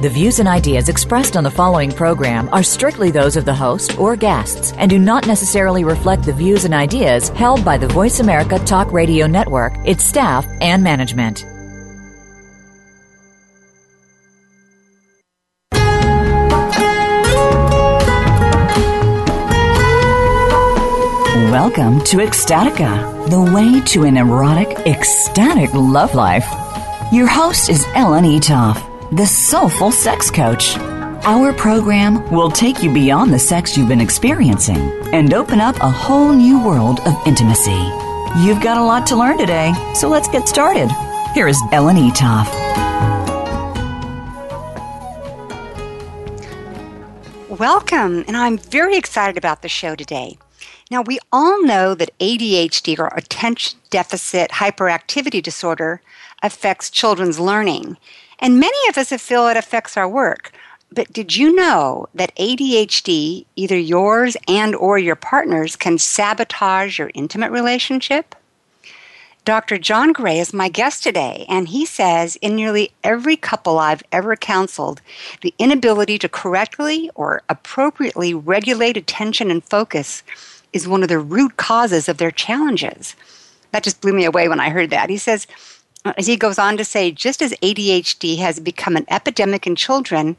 The views and ideas expressed on the following program are strictly those of the host or guests and do not necessarily reflect the views and ideas held by the Voice America Talk Radio Network, its staff, and management. Welcome to Ecstatica, the way to an erotic, ecstatic love life. Your host is Ellen Eatough, the soulful sex coach. Our program will take you beyond the sex you've been experiencing and open up a whole new world of intimacy. You've got a lot to learn today, so let's get started. Here is Ellen Eatough. Welcome, and I'm very excited about the show today. Now, we all know that ADHD or attention deficit hyperactivity disorder affects children's learning, and many of us feel it affects our work. But did you know that ADHD, either yours and or your partner's, can sabotage your intimate relationship? Dr. John Gray is my guest today, and he says in nearly every couple I've ever counseled, the inability to correctly or appropriately regulate attention and focus is one of the root causes of their challenges. That just blew me away when I heard that. He says, Uh, as he goes on to say, just as ADHD has become an epidemic in children,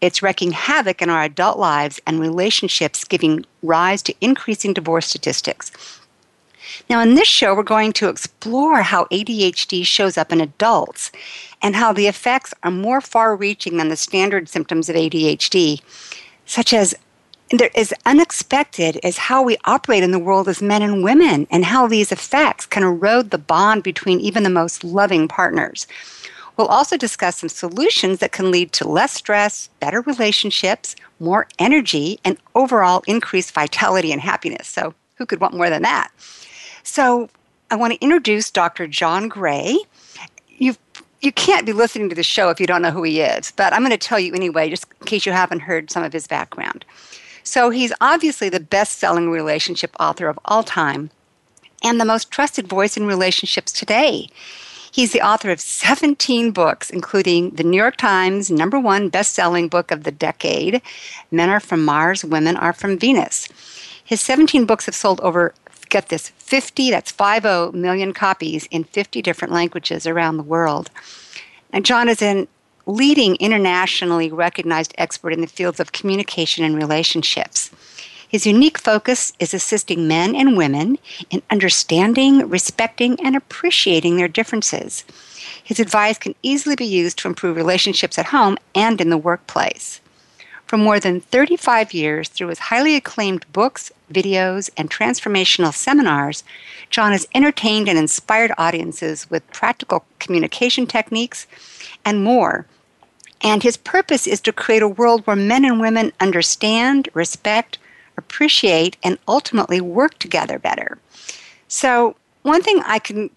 it's wreaking havoc in our adult lives and relationships, giving rise to increasing divorce statistics. Now, in this show, we're going to explore how ADHD shows up in adults and how the effects are more far reaching than the standard symptoms of ADHD, such as is unexpected is how we operate in the world as men and women and how these effects can erode the bond between even the most loving partners. We'll also discuss some solutions that can lead to less stress, better relationships, more energy, and overall increased vitality and happiness. So, who could want more than that? So, I want to introduce Dr. John Gray. You've you can't be listening to the show if you don't know who he is, but I'm going to tell you anyway, just in case you haven't heard some of his background. So he's obviously the best selling relationship author of all time and the most trusted voice in relationships today. He's the author of 17 books, including the New York Times number one best selling book of the decade, Men Are From Mars, Women Are From Venus. His 17 books have sold over, get this, 50, that's 50 million copies in 50 different languages around the world. And John is an leading internationally recognized expert in the fields of communication and relationships. His unique focus is assisting men and women in understanding, respecting, and appreciating their differences. His advice can easily be used to improve relationships at home and in the workplace. For more than 35 years, through his highly acclaimed books, videos, and transformational seminars, John has entertained and inspired audiences with practical communication techniques and more and his purpose is to create a world where men and women understand, respect, appreciate, and ultimately work together better. So, one thing I can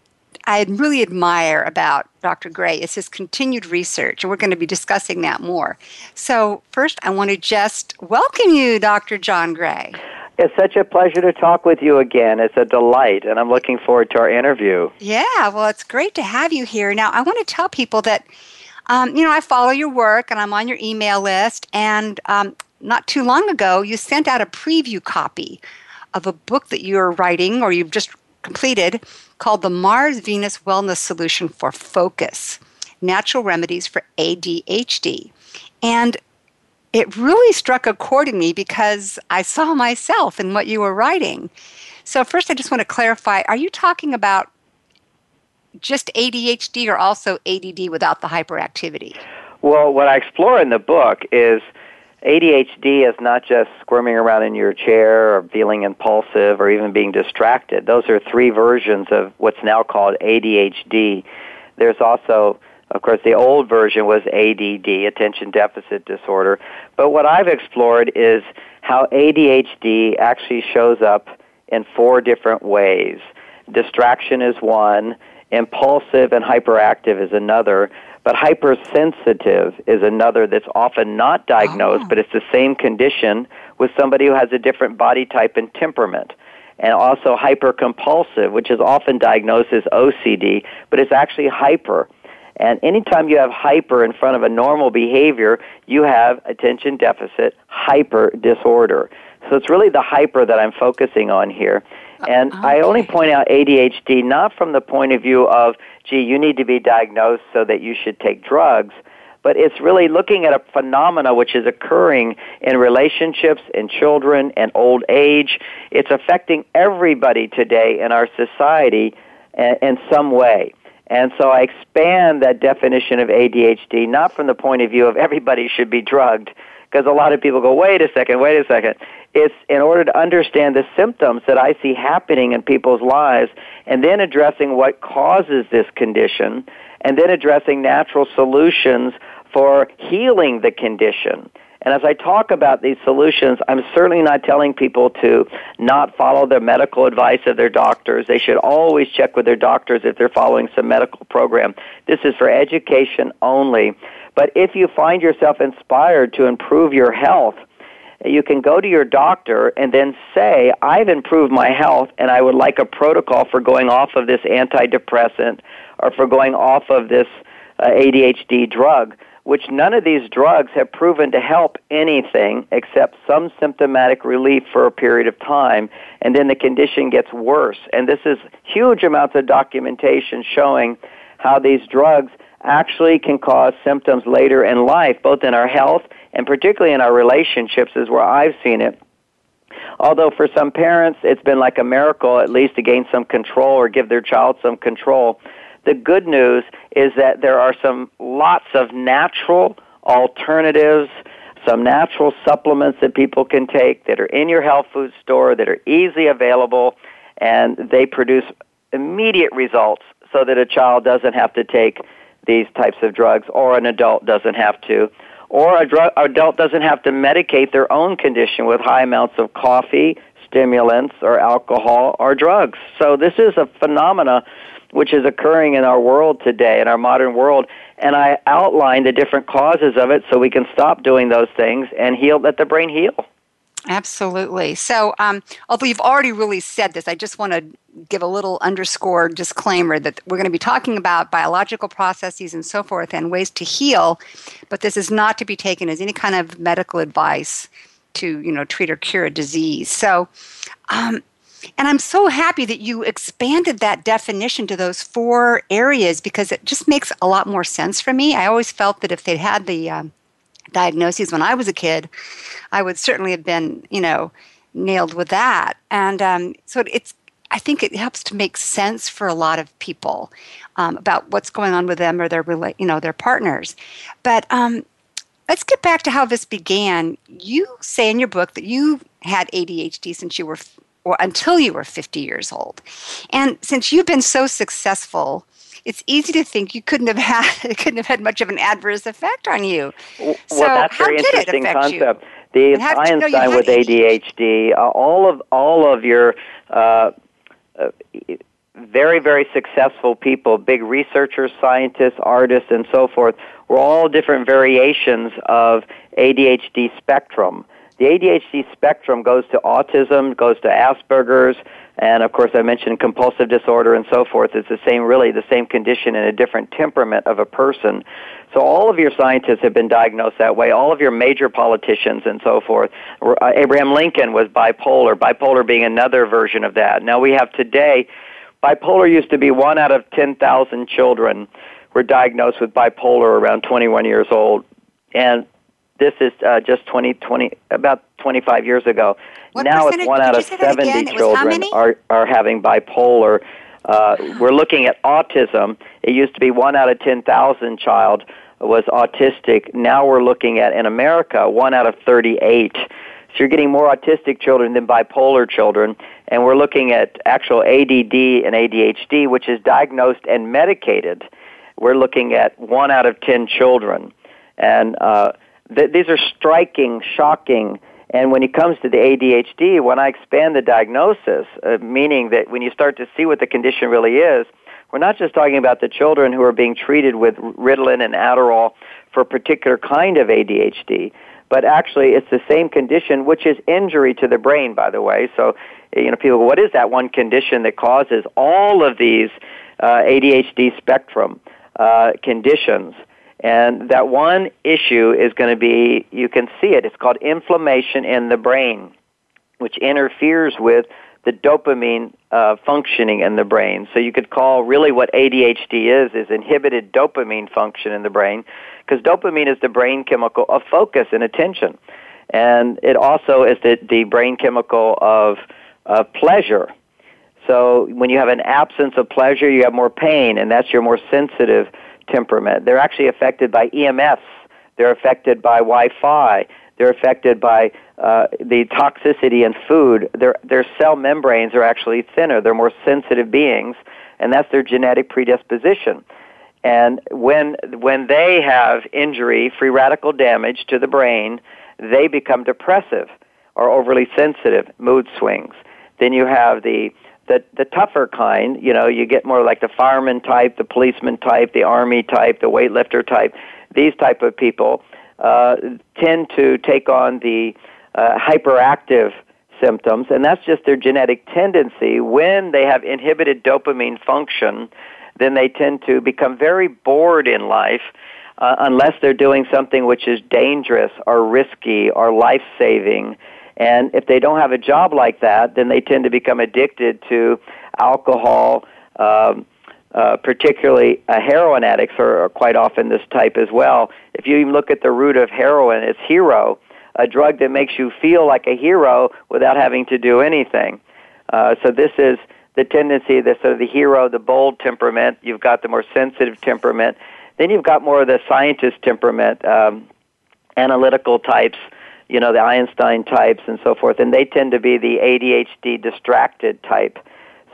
I really admire about Dr. Gray is his continued research, and we're going to be discussing that more. So, first, I want to just welcome you, Dr. John Gray. It's such a pleasure to talk with you again. It's a delight, and I'm looking forward to our interview. Yeah, well, it's great to have you here. Now, I want to tell people that um, you know, I follow your work and I'm on your email list. And um, not too long ago, you sent out a preview copy of a book that you're writing or you've just completed called The Mars Venus Wellness Solution for Focus Natural Remedies for ADHD. And it really struck a chord in me because I saw myself in what you were writing. So, first, I just want to clarify are you talking about just ADHD or also ADD without the hyperactivity? Well, what I explore in the book is ADHD is not just squirming around in your chair or feeling impulsive or even being distracted. Those are three versions of what's now called ADHD. There's also, of course, the old version was ADD, attention deficit disorder. But what I've explored is how ADHD actually shows up in four different ways. Distraction is one, Impulsive and hyperactive is another. But hypersensitive is another that's often not diagnosed, oh. but it's the same condition with somebody who has a different body type and temperament. And also hypercompulsive, which is often diagnosed as OCD, but it's actually hyper. And anytime you have hyper in front of a normal behavior, you have attention deficit hyper disorder. So it's really the hyper that I'm focusing on here. And okay. I only point out ADHD not from the point of view of, gee, you need to be diagnosed so that you should take drugs, but it's really looking at a phenomena which is occurring in relationships, in children, and old age. It's affecting everybody today in our society uh, in some way. And so I expand that definition of ADHD not from the point of view of everybody should be drugged, because a lot of people go, wait a second, wait a second. It's in order to understand the symptoms that I see happening in people's lives and then addressing what causes this condition and then addressing natural solutions for healing the condition. And as I talk about these solutions, I'm certainly not telling people to not follow the medical advice of their doctors. They should always check with their doctors if they're following some medical program. This is for education only. But if you find yourself inspired to improve your health, you can go to your doctor and then say, I've improved my health and I would like a protocol for going off of this antidepressant or for going off of this uh, ADHD drug which none of these drugs have proven to help anything except some symptomatic relief for a period of time, and then the condition gets worse. And this is huge amounts of documentation showing how these drugs actually can cause symptoms later in life, both in our health and particularly in our relationships, is where I've seen it. Although for some parents it's been like a miracle, at least to gain some control or give their child some control. The good news is that there are some lots of natural alternatives, some natural supplements that people can take that are in your health food store that are easily available and they produce immediate results so that a child doesn't have to take these types of drugs or an adult doesn't have to or a drug, adult doesn't have to medicate their own condition with high amounts of coffee, stimulants or alcohol or drugs. So this is a phenomena which is occurring in our world today, in our modern world. And I outline the different causes of it so we can stop doing those things and heal, let the brain heal. Absolutely. So, um, although you've already really said this, I just want to give a little underscore disclaimer that we're going to be talking about biological processes and so forth and ways to heal, but this is not to be taken as any kind of medical advice to, you know, treat or cure a disease. So, um, and I'm so happy that you expanded that definition to those four areas because it just makes a lot more sense for me. I always felt that if they'd had the um, diagnoses when I was a kid, I would certainly have been, you know, nailed with that. And um, so it's, I think it helps to make sense for a lot of people um, about what's going on with them or their, you know, their partners. But um, let's get back to how this began. You say in your book that you had ADHD since you were or until you were 50 years old. And since you've been so successful, it's easy to think you couldn't have had it couldn't have had much of an adverse effect on you. Well, so that's how very did interesting it affect concept. You? The Einstein you know with ADHD, uh, all of all of your uh, uh, very very successful people, big researchers, scientists, artists, and so forth, were all different variations of ADHD spectrum. The ADHD spectrum goes to autism, goes to Asperger's, and of course I mentioned compulsive disorder and so forth. It's the same, really the same condition in a different temperament of a person. So all of your scientists have been diagnosed that way. All of your major politicians and so forth. Uh, Abraham Lincoln was bipolar, bipolar being another version of that. Now we have today, bipolar used to be one out of 10,000 children were diagnosed with bipolar around 21 years old. And this is uh, just 20, 20, about 25 years ago. What now it's one out of 70 children are, are having bipolar. Uh, we're looking at autism. It used to be one out of 10,000 child was autistic. Now we're looking at, in America, one out of 38. So you're getting more autistic children than bipolar children. And we're looking at actual ADD and ADHD, which is diagnosed and medicated. We're looking at one out of 10 children. And uh, th- these are striking, shocking. And when it comes to the ADHD, when I expand the diagnosis, uh, meaning that when you start to see what the condition really is, we're not just talking about the children who are being treated with Ritalin and Adderall for a particular kind of ADHD, but actually it's the same condition, which is injury to the brain, by the way. So, you know, people, what is that one condition that causes all of these uh, ADHD spectrum uh, conditions? And that one issue is going to be, you can see it, it's called inflammation in the brain, which interferes with the dopamine uh, functioning in the brain. So you could call really what ADHD is, is inhibited dopamine function in the brain, because dopamine is the brain chemical of focus and attention. And it also is the, the brain chemical of, of pleasure. So when you have an absence of pleasure, you have more pain, and that's your more sensitive temperament. They're actually affected by EMFs. They're affected by Wi-Fi. They're affected by uh, the toxicity in food. Their their cell membranes are actually thinner. They're more sensitive beings, and that's their genetic predisposition. And when when they have injury, free radical damage to the brain, they become depressive or overly sensitive, mood swings. Then you have the the the tougher kind, you know, you get more like the fireman type, the policeman type, the army type, the weightlifter type. These type of people uh, tend to take on the uh, hyperactive symptoms, and that's just their genetic tendency. When they have inhibited dopamine function, then they tend to become very bored in life. Uh, unless they're doing something which is dangerous or risky or life saving, and if they don't have a job like that, then they tend to become addicted to alcohol, um, uh, particularly uh, heroin addicts are, are quite often this type as well. If you even look at the root of heroin, it's hero, a drug that makes you feel like a hero without having to do anything. Uh, so this is the tendency, the sort of the hero, the bold temperament. You've got the more sensitive temperament. Then you've got more of the scientist temperament, um, analytical types you know, the Einstein types and so forth, and they tend to be the ADHD distracted type.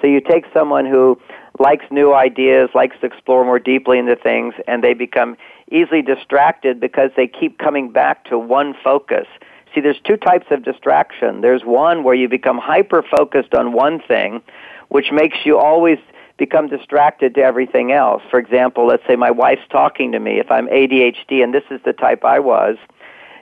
So you take someone who likes new ideas, likes to explore more deeply into things, and they become easily distracted because they keep coming back to one focus. See, there's two types of distraction. There's one where you become hyper focused on one thing, which makes you always become distracted to everything else. For example, let's say my wife's talking to me. If I'm ADHD, and this is the type I was,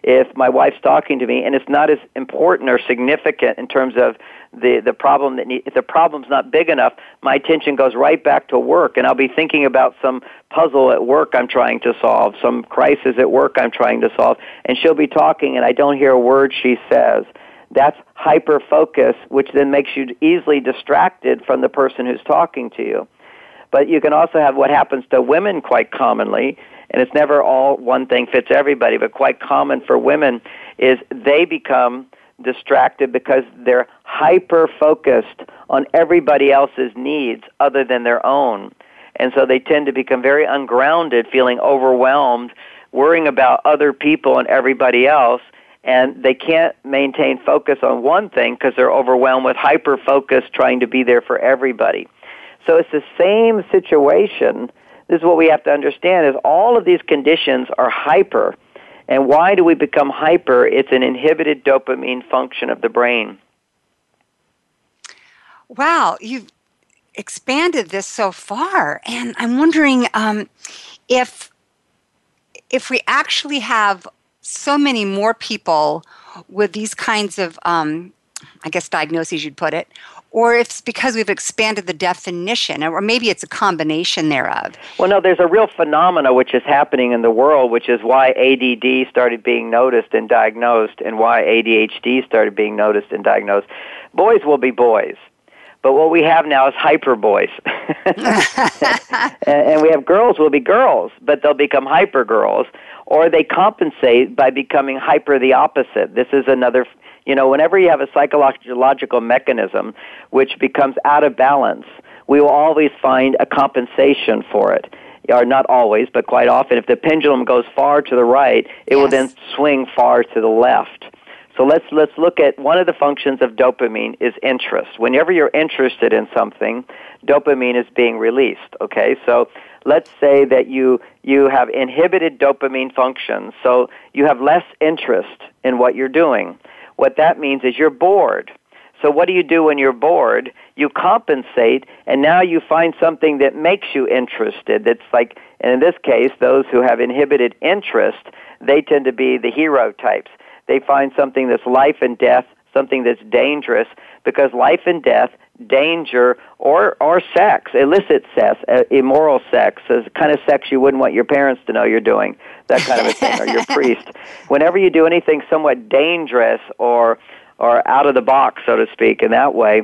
if my wife's talking to me and it's not as important or significant in terms of the the problem that need, if the problem's not big enough, my attention goes right back to work, and I'll be thinking about some puzzle at work I'm trying to solve, some crisis at work I'm trying to solve, and she'll be talking, and I don't hear a word she says. That's hyper focus, which then makes you easily distracted from the person who's talking to you. But you can also have what happens to women quite commonly and it's never all one thing fits everybody, but quite common for women is they become distracted because they're hyper focused on everybody else's needs other than their own. And so they tend to become very ungrounded, feeling overwhelmed, worrying about other people and everybody else, and they can't maintain focus on one thing because they're overwhelmed with hyper focus trying to be there for everybody. So it's the same situation this is what we have to understand is all of these conditions are hyper. And why do we become hyper? It's an inhibited dopamine function of the brain. Wow, you've expanded this so far, and I'm wondering um, if if we actually have so many more people with these kinds of, um, I guess, diagnoses, you'd put it, or if it's because we've expanded the definition, or maybe it's a combination thereof. Well, no, there's a real phenomena which is happening in the world, which is why ADD started being noticed and diagnosed, and why ADHD started being noticed and diagnosed. Boys will be boys. But what we have now is hyper boys. and we have girls will be girls, but they'll become hyper girls. Or they compensate by becoming hyper the opposite. This is another you know, whenever you have a psychological mechanism which becomes out of balance, we will always find a compensation for it. Or not always, but quite often. If the pendulum goes far to the right, it yes. will then swing far to the left. So let's let's look at one of the functions of dopamine is interest. Whenever you're interested in something, dopamine is being released. Okay, so let's say that you you have inhibited dopamine function, so you have less interest in what you're doing. What that means is you're bored. So what do you do when you're bored? you compensate, and now you find something that makes you interested. That's like, and in this case, those who have inhibited interest, they tend to be the hero types. They find something that's life and death, something that's dangerous, because life and death, danger, or or sex, illicit sex, uh, immoral sex, is kind of sex you wouldn't want your parents to know you're doing, that kind of a thing, or your priest. Whenever you do anything somewhat dangerous or or out of the box, so to speak, in that way,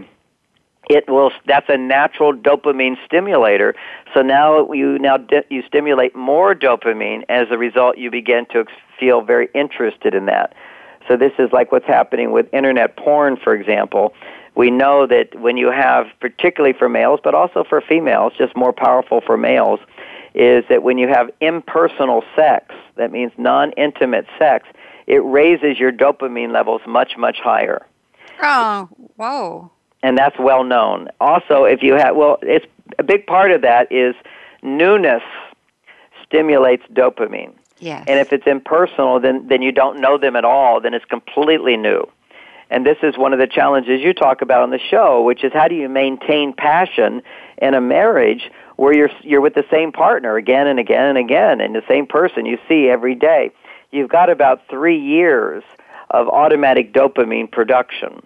it will that's a natural dopamine stimulator. So now you now di- you stimulate more dopamine as a result you begin to feel very interested in that. So this is like what's happening with internet porn for example we know that when you have particularly for males but also for females just more powerful for males is that when you have impersonal sex that means non-intimate sex it raises your dopamine levels much much higher oh whoa and that's well known. Also, if you have, well, it's a big part of that is newness stimulates dopamine. Yes. And if it's impersonal, then then you don't know them at all. Then it's completely new. And this is one of the challenges you talk about on the show, which is how do you maintain passion in a marriage where you're you're with the same partner again and again and again, and the same person you see every day. You've got about three years of automatic dopamine production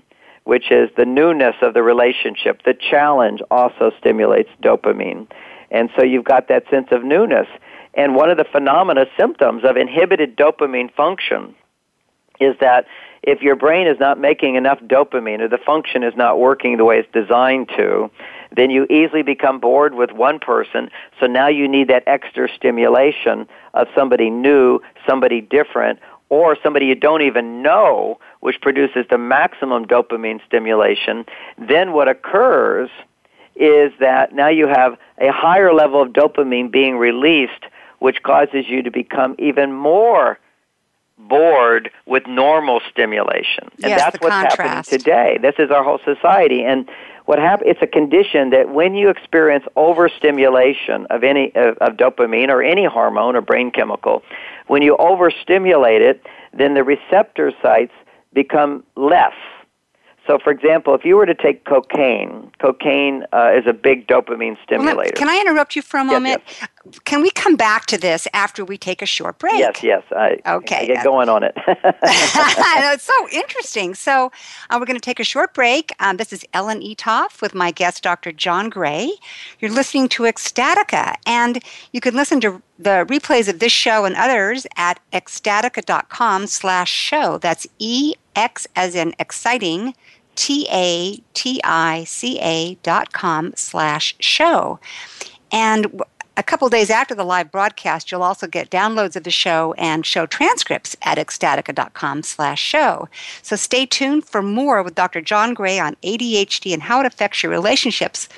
which is the newness of the relationship. The challenge also stimulates dopamine. And so you've got that sense of newness. And one of the phenomena symptoms of inhibited dopamine function is that if your brain is not making enough dopamine or the function is not working the way it's designed to, then you easily become bored with one person. So now you need that extra stimulation of somebody new, somebody different, or somebody you don't even know, which produces the maximum dopamine stimulation, then what occurs is that now you have a higher level of dopamine being released, which causes you to become even more bored with normal stimulation. And yes, that's what's contrast. happening today. This is our whole society. And what happens, it's a condition that when you experience overstimulation of any, of, of dopamine or any hormone or brain chemical, when you overstimulate it, then the receptor sites become less. So, for example, if you were to take cocaine, cocaine uh, is a big dopamine stimulator. Can I interrupt you for a moment? Yes, yes. Can we come back to this after we take a short break? Yes, yes. I, okay. I get going on it. it's so interesting. So, uh, we're going to take a short break. Um, this is Ellen Eatough with my guest, Dr. John Gray. You're listening to Ecstatica, and you can listen to the replays of this show and others at ecstatica.com slash show. That's E X as in exciting T-A-T-I-C-A dot com slash show. And a couple days after the live broadcast, you'll also get downloads of the show and show transcripts at ecstatica.com slash show. So stay tuned for more with Dr. John Gray on ADHD and how it affects your relationships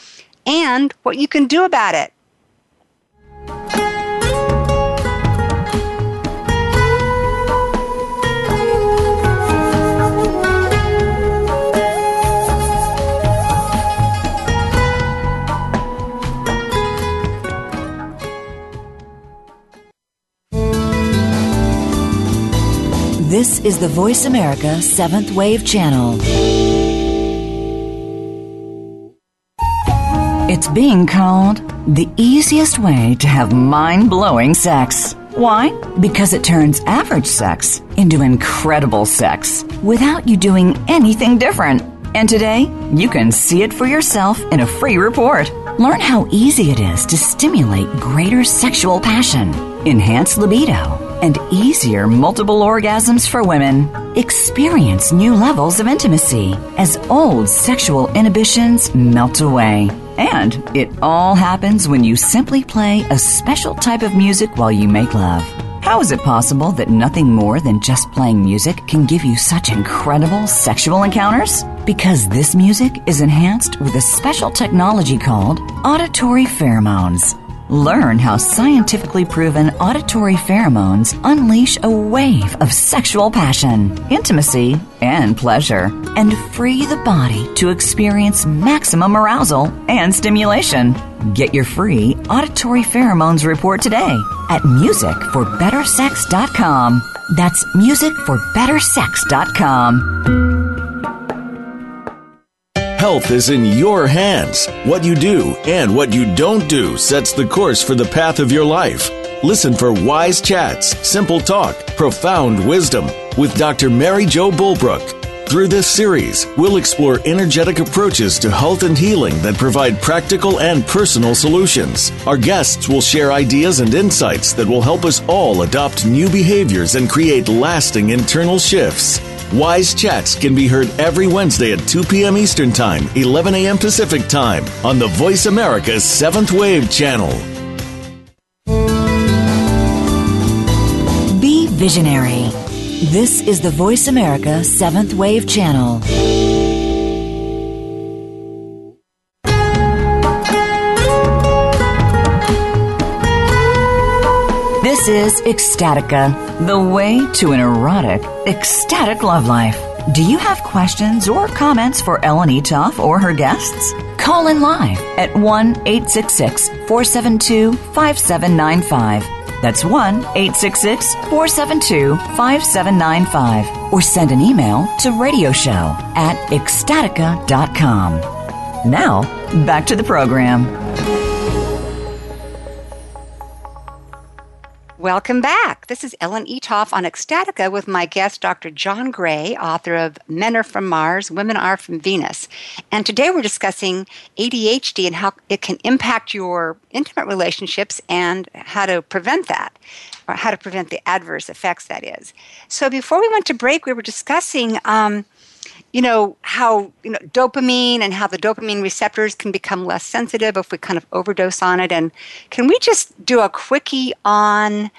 and what you can do about it. This is the Voice America Seventh Wave Channel. It's being called the easiest way to have mind blowing sex. Why? Because it turns average sex into incredible sex without you doing anything different. And today, you can see it for yourself in a free report. Learn how easy it is to stimulate greater sexual passion, enhance libido, and easier multiple orgasms for women. Experience new levels of intimacy as old sexual inhibitions melt away. And it all happens when you simply play a special type of music while you make love. How is it possible that nothing more than just playing music can give you such incredible sexual encounters? Because this music is enhanced with a special technology called auditory pheromones. Learn how scientifically proven auditory pheromones unleash a wave of sexual passion, intimacy, and pleasure, and free the body to experience maximum arousal and stimulation. Get your free auditory pheromones report today at musicforbettersex.com. That's musicforbettersex.com. Health is in your hands. What you do and what you don't do sets the course for the path of your life. Listen for wise chats, simple talk, profound wisdom with Dr. Mary Jo Bulbrook. Through this series, we'll explore energetic approaches to health and healing that provide practical and personal solutions. Our guests will share ideas and insights that will help us all adopt new behaviors and create lasting internal shifts. Wise Chats can be heard every Wednesday at 2 p.m. Eastern Time, 11 a.m. Pacific Time on the Voice America 7th Wave channel. Be visionary. This is the Voice America 7th Wave channel. This is Ecstatica, the way to an erotic, ecstatic love life. Do you have questions or comments for Ellen Eatough or her guests? Call in live at 1 866 472 5795. That's 1 866 472 5795. Or send an email to radioshow at ecstatica.com. Now, back to the program. Welcome back. This is Ellen Eatough on Ecstatica with my guest, Dr. John Gray, author of Men Are From Mars, Women Are From Venus. And today we're discussing ADHD and how it can impact your intimate relationships and how to prevent that, or how to prevent the adverse effects, that is. So before we went to break, we were discussing. Um, you know how you know dopamine and how the dopamine receptors can become less sensitive if we kind of overdose on it. And can we just do a quickie on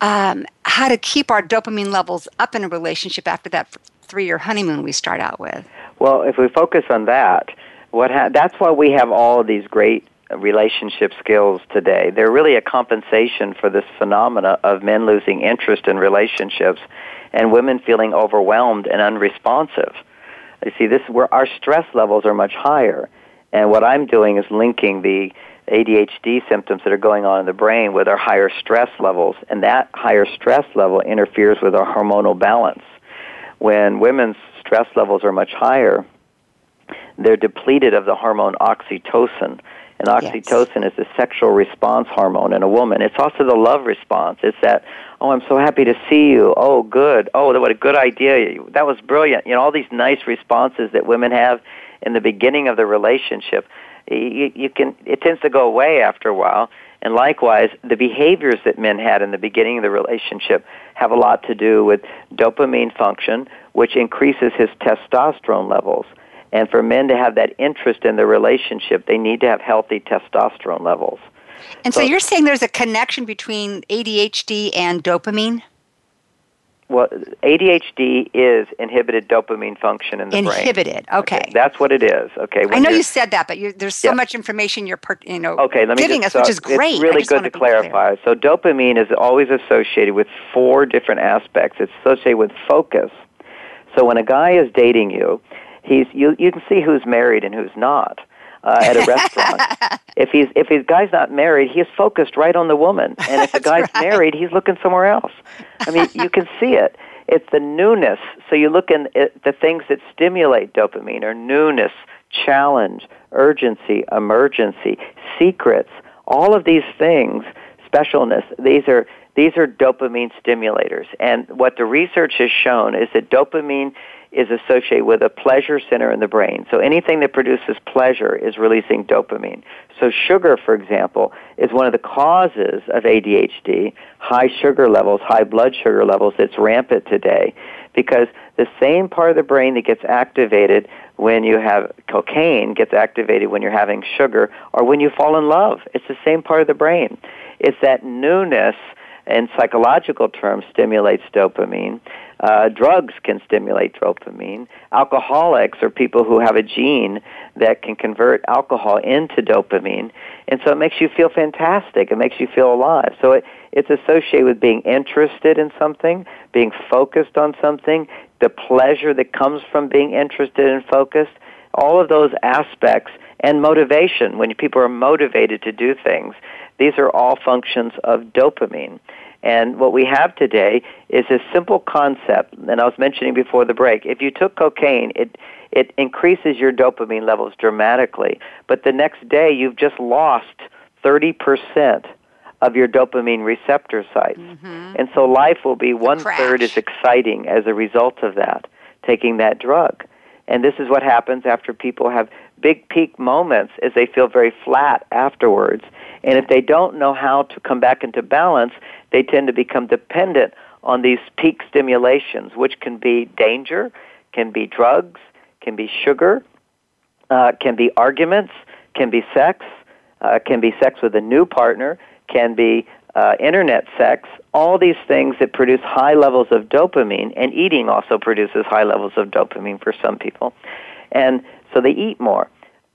um, how to keep our dopamine levels up in a relationship after that three-year honeymoon we start out with? Well if we focus on that what ha- that's why we have all of these great relationship skills today. They're really a compensation for this phenomena of men losing interest in relationships and women feeling overwhelmed and unresponsive you see, this where our stress levels are much higher, and what I'm doing is linking the ADHD symptoms that are going on in the brain with our higher stress levels, and that higher stress level interferes with our hormonal balance. When women's stress levels are much higher, they're depleted of the hormone oxytocin. And oxytocin yes. is the sexual response hormone in a woman. It's also the love response. It's that Oh, I'm so happy to see you. Oh, good. Oh, what a good idea. That was brilliant. You know, all these nice responses that women have in the beginning of the relationship. You, you can it tends to go away after a while. And likewise, the behaviors that men had in the beginning of the relationship have a lot to do with dopamine function, which increases his testosterone levels. And for men to have that interest in the relationship, they need to have healthy testosterone levels. And so, so, you're saying there's a connection between ADHD and dopamine? Well, ADHD is inhibited dopamine function in the inhibited. brain. Inhibited. Okay. okay. That's what it is. Okay. I know you said that, but there's so yeah. much information you're you know okay, let me giving just, us, which is great. It's really good to clarify. Clear. So dopamine is always associated with four different aspects. It's associated with focus. So when a guy is dating you, he's you you can see who's married and who's not uh, at a restaurant. if he's if his guy's not married, he's focused right on the woman, and if the guy's right. married, he's looking somewhere else. I mean, you can see it. It's the newness. So you look in at the things that stimulate dopamine are newness, challenge, urgency, emergency, secrets. All of these things, specialness. These are these are dopamine stimulators. And what the research has shown is that dopamine is associated with a pleasure center in the brain. So anything that produces pleasure is releasing dopamine. So sugar, for example, is one of the causes of ADHD, high sugar levels, high blood sugar levels that's rampant today because the same part of the brain that gets activated when you have cocaine gets activated when you're having sugar or when you fall in love. It's the same part of the brain. It's that newness in psychological terms stimulates dopamine. Uh, drugs can stimulate dopamine. Alcoholics are people who have a gene that can convert alcohol into dopamine, and so it makes you feel fantastic. It makes you feel alive. So it, it's associated with being interested in something, being focused on something, the pleasure that comes from being interested and focused. All of those aspects and motivation. When people are motivated to do things, these are all functions of dopamine. And what we have today is a simple concept, and I was mentioning before the break. If you took cocaine, it it increases your dopamine levels dramatically, but the next day you've just lost 30% of your dopamine receptor sites. Mm-hmm. And so life will be one third as exciting as a result of that, taking that drug. And this is what happens after people have big peak moments is they feel very flat afterwards. And if they don't know how to come back into balance, they tend to become dependent on these peak stimulations, which can be danger, can be drugs, can be sugar, uh, can be arguments, can be sex, uh, can be sex with a new partner, can be uh, internet sex, all these things that produce high levels of dopamine, and eating also produces high levels of dopamine for some people. And so they eat more.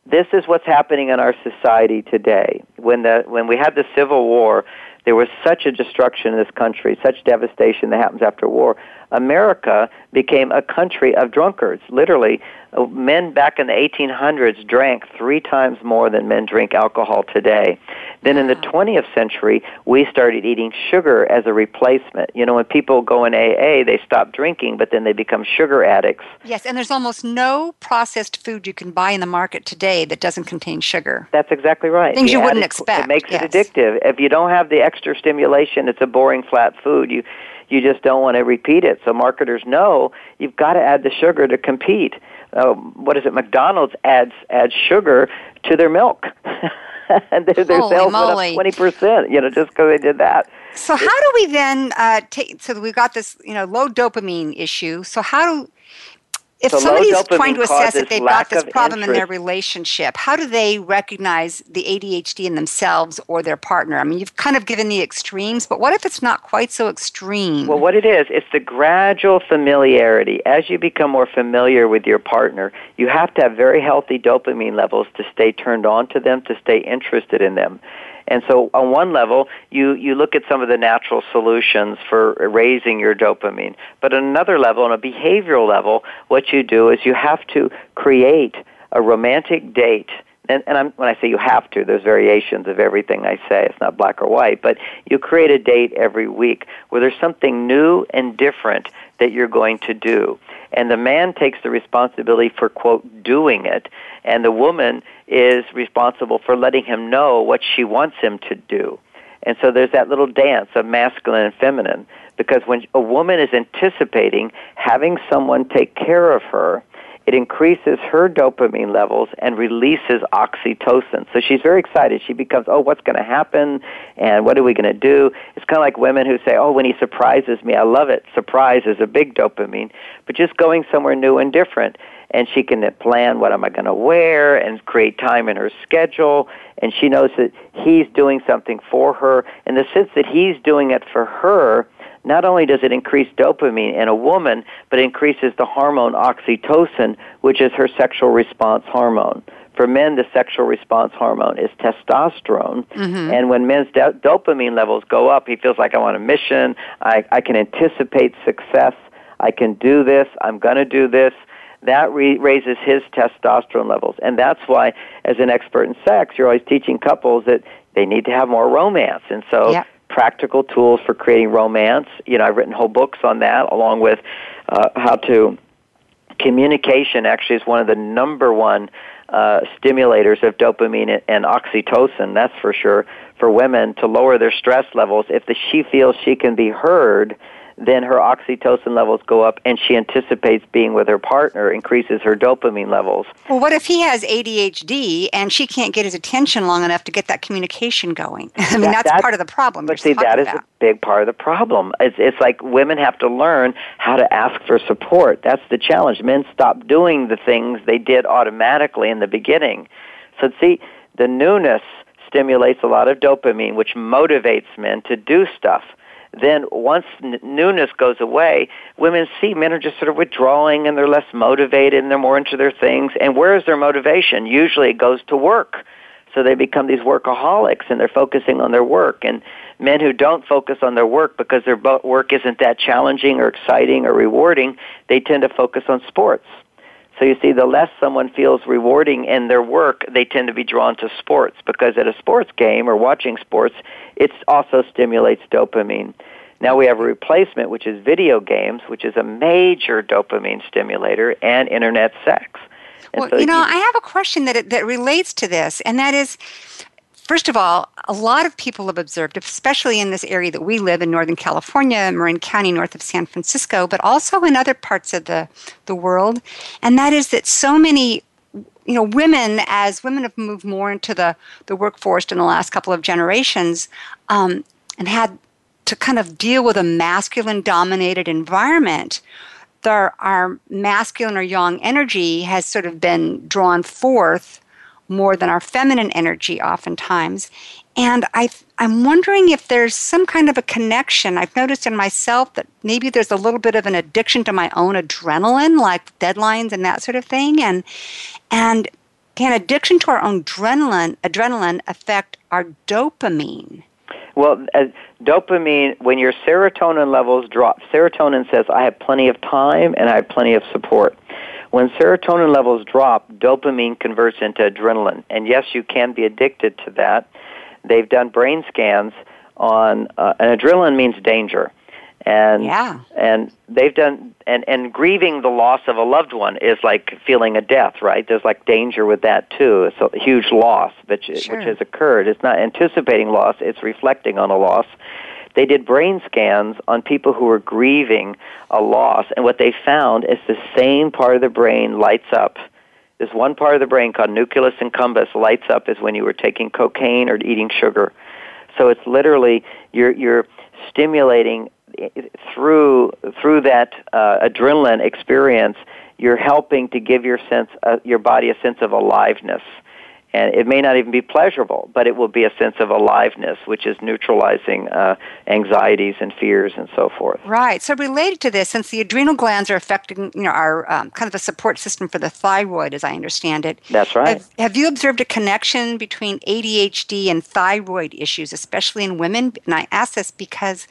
This is what's happening in our society today. When, the, when we had the Civil War, there was such a destruction in this country, such devastation that happens after war. America became a country of drunkards. Literally, men back in the 1800s drank three times more than men drink alcohol today. Then in the 20th century, we started eating sugar as a replacement. You know, when people go in AA, they stop drinking, but then they become sugar addicts. Yes, and there's almost no processed food you can buy in the market today that doesn't contain sugar. That's exactly right. Things the you wouldn't expect. It makes yes. it addictive. If you don't have the extra stimulation, it's a boring flat food. You you just don't want to repeat it. So marketers know you've got to add the sugar to compete. Uh, what is it? McDonald's adds adds sugar to their milk, and their, their sales moly. went up twenty percent. You know, just because they did that. So how do we then uh, take? So we've got this, you know, low dopamine issue. So how do if so somebody's trying to assess that they've got this problem interest. in their relationship, how do they recognize the ADHD in themselves or their partner? I mean, you've kind of given the extremes, but what if it's not quite so extreme? Well, what it is, it's the gradual familiarity. As you become more familiar with your partner, you have to have very healthy dopamine levels to stay turned on to them, to stay interested in them. And so on one level, you, you look at some of the natural solutions for raising your dopamine. But on another level, on a behavioral level, what you do is you have to create a romantic date and, and when I say you have to, there's variations of everything I say. It's not black or white, but you create a date every week where there's something new and different that you're going to do. And the man takes the responsibility for, quote, doing it, and the woman is responsible for letting him know what she wants him to do. And so there's that little dance of masculine and feminine because when a woman is anticipating having someone take care of her, it increases her dopamine levels and releases oxytocin. So she's very excited. She becomes, oh, what's going to happen? And what are we going to do? It's kind of like women who say, oh, when he surprises me, I love it. Surprise is a big dopamine. But just going somewhere new and different. And she can plan what am I going to wear and create time in her schedule. And she knows that he's doing something for her. In the sense that he's doing it for her, not only does it increase dopamine in a woman, but increases the hormone oxytocin, which is her sexual response hormone. For men, the sexual response hormone is testosterone. Mm-hmm. And when men's do- dopamine levels go up, he feels like I'm on a mission. I, I can anticipate success. I can do this. I'm going to do this. That re- raises his testosterone levels. And that's why, as an expert in sex, you're always teaching couples that they need to have more romance. And so yep practical tools for creating romance. You know, I've written whole books on that, along with uh, how to. Communication actually is one of the number one uh, stimulators of dopamine and oxytocin. That's for sure for women to lower their stress levels. If the, she feels she can be heard, then her oxytocin levels go up and she anticipates being with her partner, increases her dopamine levels. Well, what if he has ADHD and she can't get his attention long enough to get that communication going? I mean, that, that's, part of the problem. But see, that is about. a big part of the problem. It's, it's like women have to learn how to ask for support. That's the challenge. Men stop doing the things they did automatically in the beginning. So, see, the newness stimulates a lot of dopamine, which motivates men to do stuff then once n- newness goes away, women see men are just sort of withdrawing and they're less motivated and they're more into their things. And where is their motivation? Usually it goes to work. So they become these workaholics and they're focusing on their work. And men who don't focus on their work because their work isn't that challenging or exciting or rewarding, they tend to focus on sports. So you see, the less someone feels rewarding in their work, they tend to be drawn to sports because at a sports game or watching sports, it also stimulates dopamine. Now we have a replacement, which is video games, which is a major dopamine stimulator, and internet sex. And well, so you know, you, I have a question that that relates to this, and that is, First of all, a lot of people have observed, especially in this area that we live in Northern California, Marin County, north of San Francisco, but also in other parts of the, the world, and that is that so many you know women as women have moved more into the, the workforce in the last couple of generations um, and had to kind of deal with a masculine dominated environment there, our masculine or yang energy has sort of been drawn forth more than our feminine energy oftentimes. And I, I'm wondering if there's some kind of a connection. I've noticed in myself that maybe there's a little bit of an addiction to my own adrenaline, like deadlines and that sort of thing. And, and can addiction to our own adrenaline, adrenaline affect our dopamine? Well, uh, dopamine, when your serotonin levels drop, serotonin says, I have plenty of time and I have plenty of support. When serotonin levels drop, dopamine converts into adrenaline. And yes, you can be addicted to that. They've done brain scans on, uh, and adrenaline means danger. And, yeah. and they've done, and, and grieving the loss of a loved one is like feeling a death, right? There's like danger with that too. It's a huge loss which, sure. which has occurred. It's not anticipating loss, it's reflecting on a loss. They did brain scans on people who were grieving a loss, and what they found is the same part of the brain lights up. This one part of the brain called nucleus accumbens lights up as when you were taking cocaine or eating sugar. So it's literally you're you're stimulating through through that uh, adrenaline experience. You're helping to give your sense uh, your body a sense of aliveness and it may not even be pleasurable, but it will be a sense of aliveness, which is neutralizing uh, anxieties and fears and so forth. Right. So related to this, since the adrenal glands are affecting, you know, our um, kind of a support system for the thyroid, as I understand it. That's right. Have, have, you observed a connection between ADHD and thyroid issues, especially in women? And I ask this because.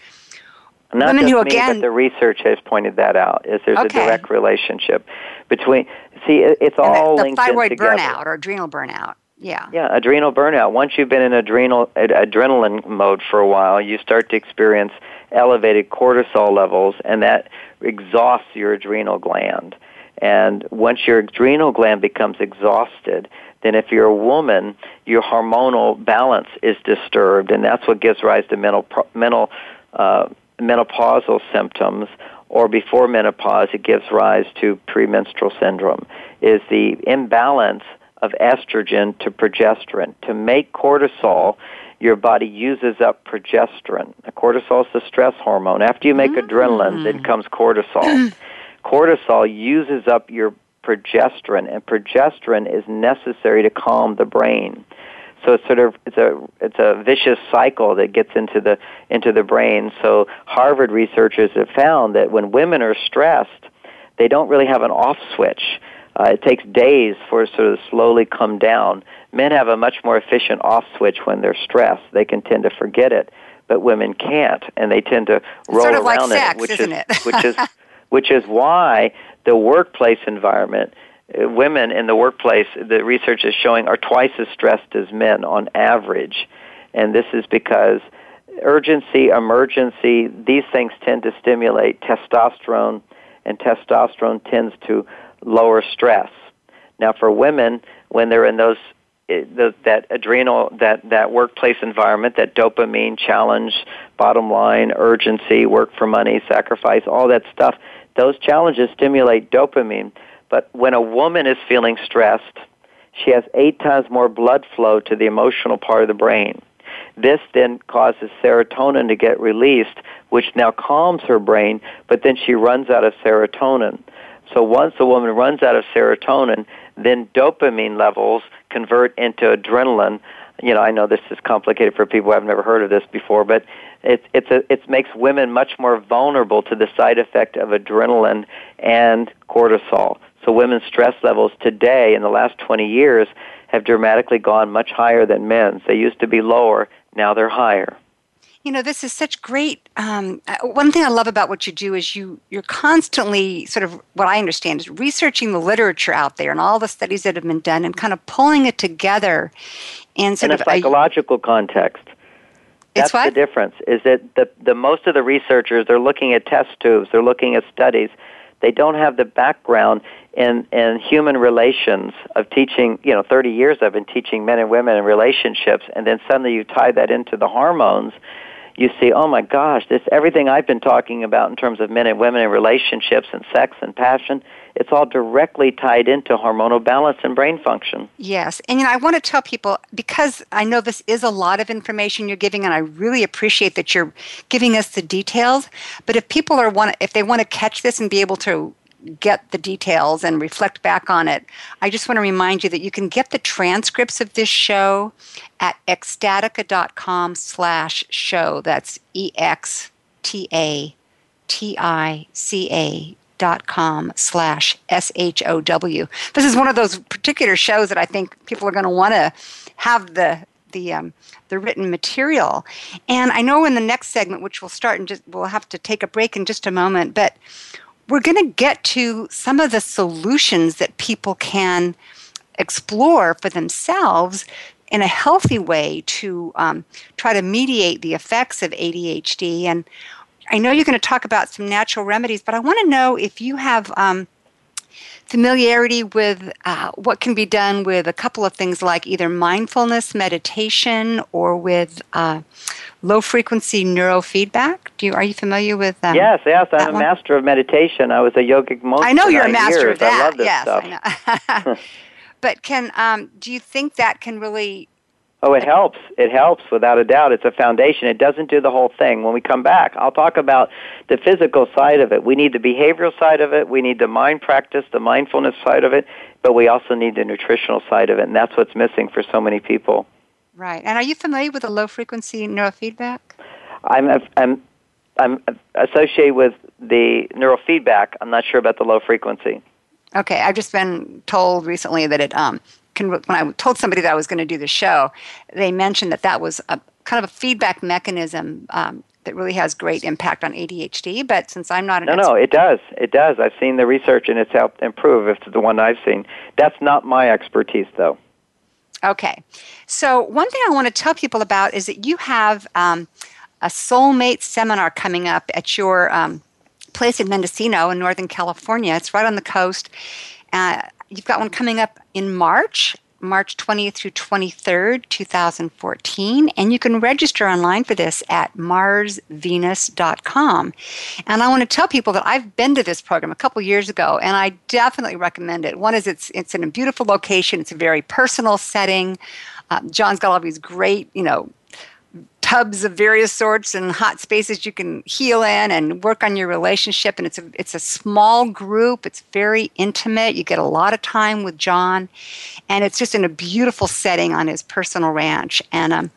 Not women who, me, again, but the research has pointed that out. Is there's okay. a direct relationship between? See, it's all the, the linked thyroid in together. burnout or adrenal burnout. Yeah. Yeah, adrenal burnout. Once you've been in adrenal ad- adrenaline mode for a while, you start to experience elevated cortisol levels, and that exhausts your adrenal gland. And once your adrenal gland becomes exhausted, then if you're a woman, your hormonal balance is disturbed, and that's what gives rise to mental mental uh, menopausal symptoms. Or before menopause, it gives rise to premenstrual syndrome. Is the imbalance of estrogen to progesterone. To make cortisol, your body uses up progesterone. Cortisol is the stress hormone. After you make mm. adrenaline, then comes cortisol. cortisol uses up your progesterone, and progesterone is necessary to calm the brain. So it's sort of it's a it's a vicious cycle that gets into the into the brain. So Harvard researchers have found that when women are stressed, they don't really have an off switch. Uh, it takes days for it to sort of slowly come down. Men have a much more efficient off switch when they're stressed. They can tend to forget it, but women can't, and they tend to roll sort of around like sex, in it, which isn't is it? which is which is why the workplace environment. Uh, women in the workplace, the research is showing, are twice as stressed as men on average, and this is because urgency, emergency, these things tend to stimulate testosterone, and testosterone tends to lower stress. Now, for women, when they're in those eh, that adrenal that that workplace environment, that dopamine challenge, bottom line, urgency, work for money, sacrifice, all that stuff, those challenges stimulate dopamine. But when a woman is feeling stressed, she has eight times more blood flow to the emotional part of the brain. This then causes serotonin to get released, which now calms her brain, but then she runs out of serotonin. So once a woman runs out of serotonin, then dopamine levels convert into adrenaline. You know, I know this is complicated for people who have never heard of this before, but it it's a, it makes women much more vulnerable to the side effect of adrenaline and cortisol. So women's stress levels today in the last 20 years have dramatically gone much higher than men's. They used to be lower, now they're higher. You know this is such great um, uh, one thing i love about what you do is you you're constantly sort of what i understand is researching the literature out there and all the studies that have been done and kind of pulling it together in sort in a psychological a, context that's the difference is that the, the most of the researchers they're looking at test tubes they're looking at studies. They don't have the background in, in human relations of teaching, you know, 30 years I've been teaching men and women in relationships, and then suddenly you tie that into the hormones, you see, oh my gosh, this everything I've been talking about in terms of men and women and relationships and sex and passion, it's all directly tied into hormonal balance and brain function. Yes. And you know, I want to tell people because I know this is a lot of information you're giving and I really appreciate that you're giving us the details, but if people are want if they want to catch this and be able to get the details and reflect back on it, I just want to remind you that you can get the transcripts of this show at ecstatica.com slash show. That's E-X-T-A-T-I-C-A dot com slash S-H-O-W. This is one of those particular shows that I think people are going to want to have the the um, the written material. And I know in the next segment, which we'll start and just we'll have to take a break in just a moment, but we're going to get to some of the solutions that people can explore for themselves in a healthy way to um, try to mediate the effects of ADHD. And I know you're going to talk about some natural remedies, but I want to know if you have um, familiarity with uh, what can be done with a couple of things like either mindfulness meditation or with uh, low frequency neurofeedback. Do you are you familiar with um, Yes, yes, I'm a one? master of meditation. I was a yogic monk. I know you're a master years. of that. I love this yes, stuff. I know. but can um, do you think that can really Oh, it helps. It helps without a doubt. It's a foundation. It doesn't do the whole thing. When we come back, I'll talk about the physical side of it. We need the behavioral side of it. We need the mind practice, the mindfulness side of it, but we also need the nutritional side of it, and that's what's missing for so many people. Right. And are you familiar with the low frequency neurofeedback? I'm I'm I'm associated with the neurofeedback. I'm not sure about the low frequency. Okay, I've just been told recently that it um when I told somebody that I was going to do the show, they mentioned that that was a kind of a feedback mechanism um, that really has great impact on ADHD. But since I'm not an no, expert, no, it does, it does. I've seen the research and it's helped improve. If it's the one I've seen, that's not my expertise, though. Okay. So, one thing I want to tell people about is that you have um, a soulmate seminar coming up at your um, place in Mendocino in Northern California. It's right on the coast. Uh, you've got one coming up in March. March 20th through 23rd, 2014. And you can register online for this at marsvenus.com. And I want to tell people that I've been to this program a couple years ago, and I definitely recommend it. One is it's, it's in a beautiful location, it's a very personal setting. Uh, John's got all these great, you know, tubs of various sorts and hot spaces you can heal in and work on your relationship. And it's a it's a small group. It's very intimate. You get a lot of time with john. And it's just in a beautiful setting on his personal ranch. And um,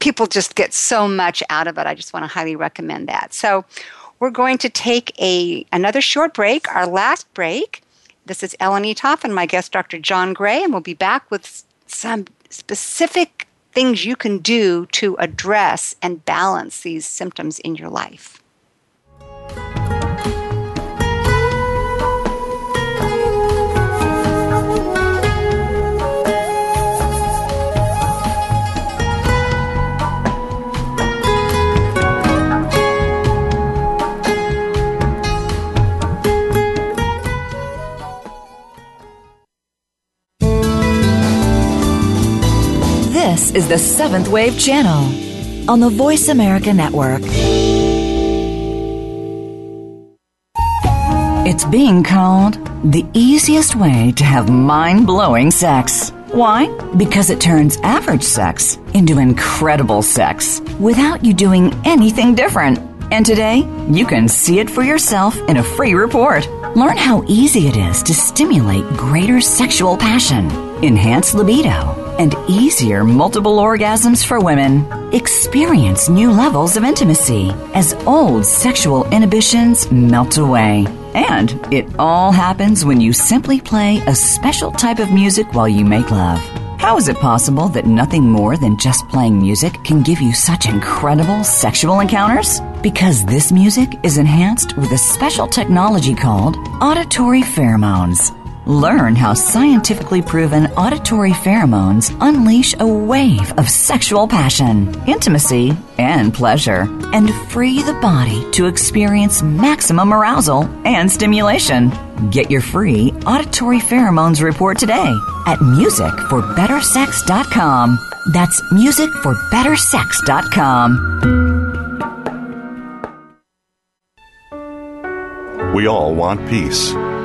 people just get so much out of it. I just want to highly recommend that. So we're going to take a another short break our last break. This is ellen Eatough and my guest dr john gray. And we'll be back with some specific things you can do to address and balance these symptoms in your life. This is the Seventh Wave Channel on the Voice America Network. It's being called the easiest way to have mind blowing sex. Why? Because it turns average sex into incredible sex without you doing anything different. And today, you can see it for yourself in a free report. Learn how easy it is to stimulate greater sexual passion, enhance libido, and easier multiple orgasms for women. Experience new levels of intimacy as old sexual inhibitions melt away. And it all happens when you simply play a special type of music while you make love. How is it possible that nothing more than just playing music can give you such incredible sexual encounters? Because this music is enhanced with a special technology called auditory pheromones. Learn how scientifically proven auditory pheromones unleash a wave of sexual passion, intimacy, and pleasure, and free the body to experience maximum arousal and stimulation. Get your free auditory pheromones report today at musicforbettersex.com. That's musicforbettersex.com. We all want peace.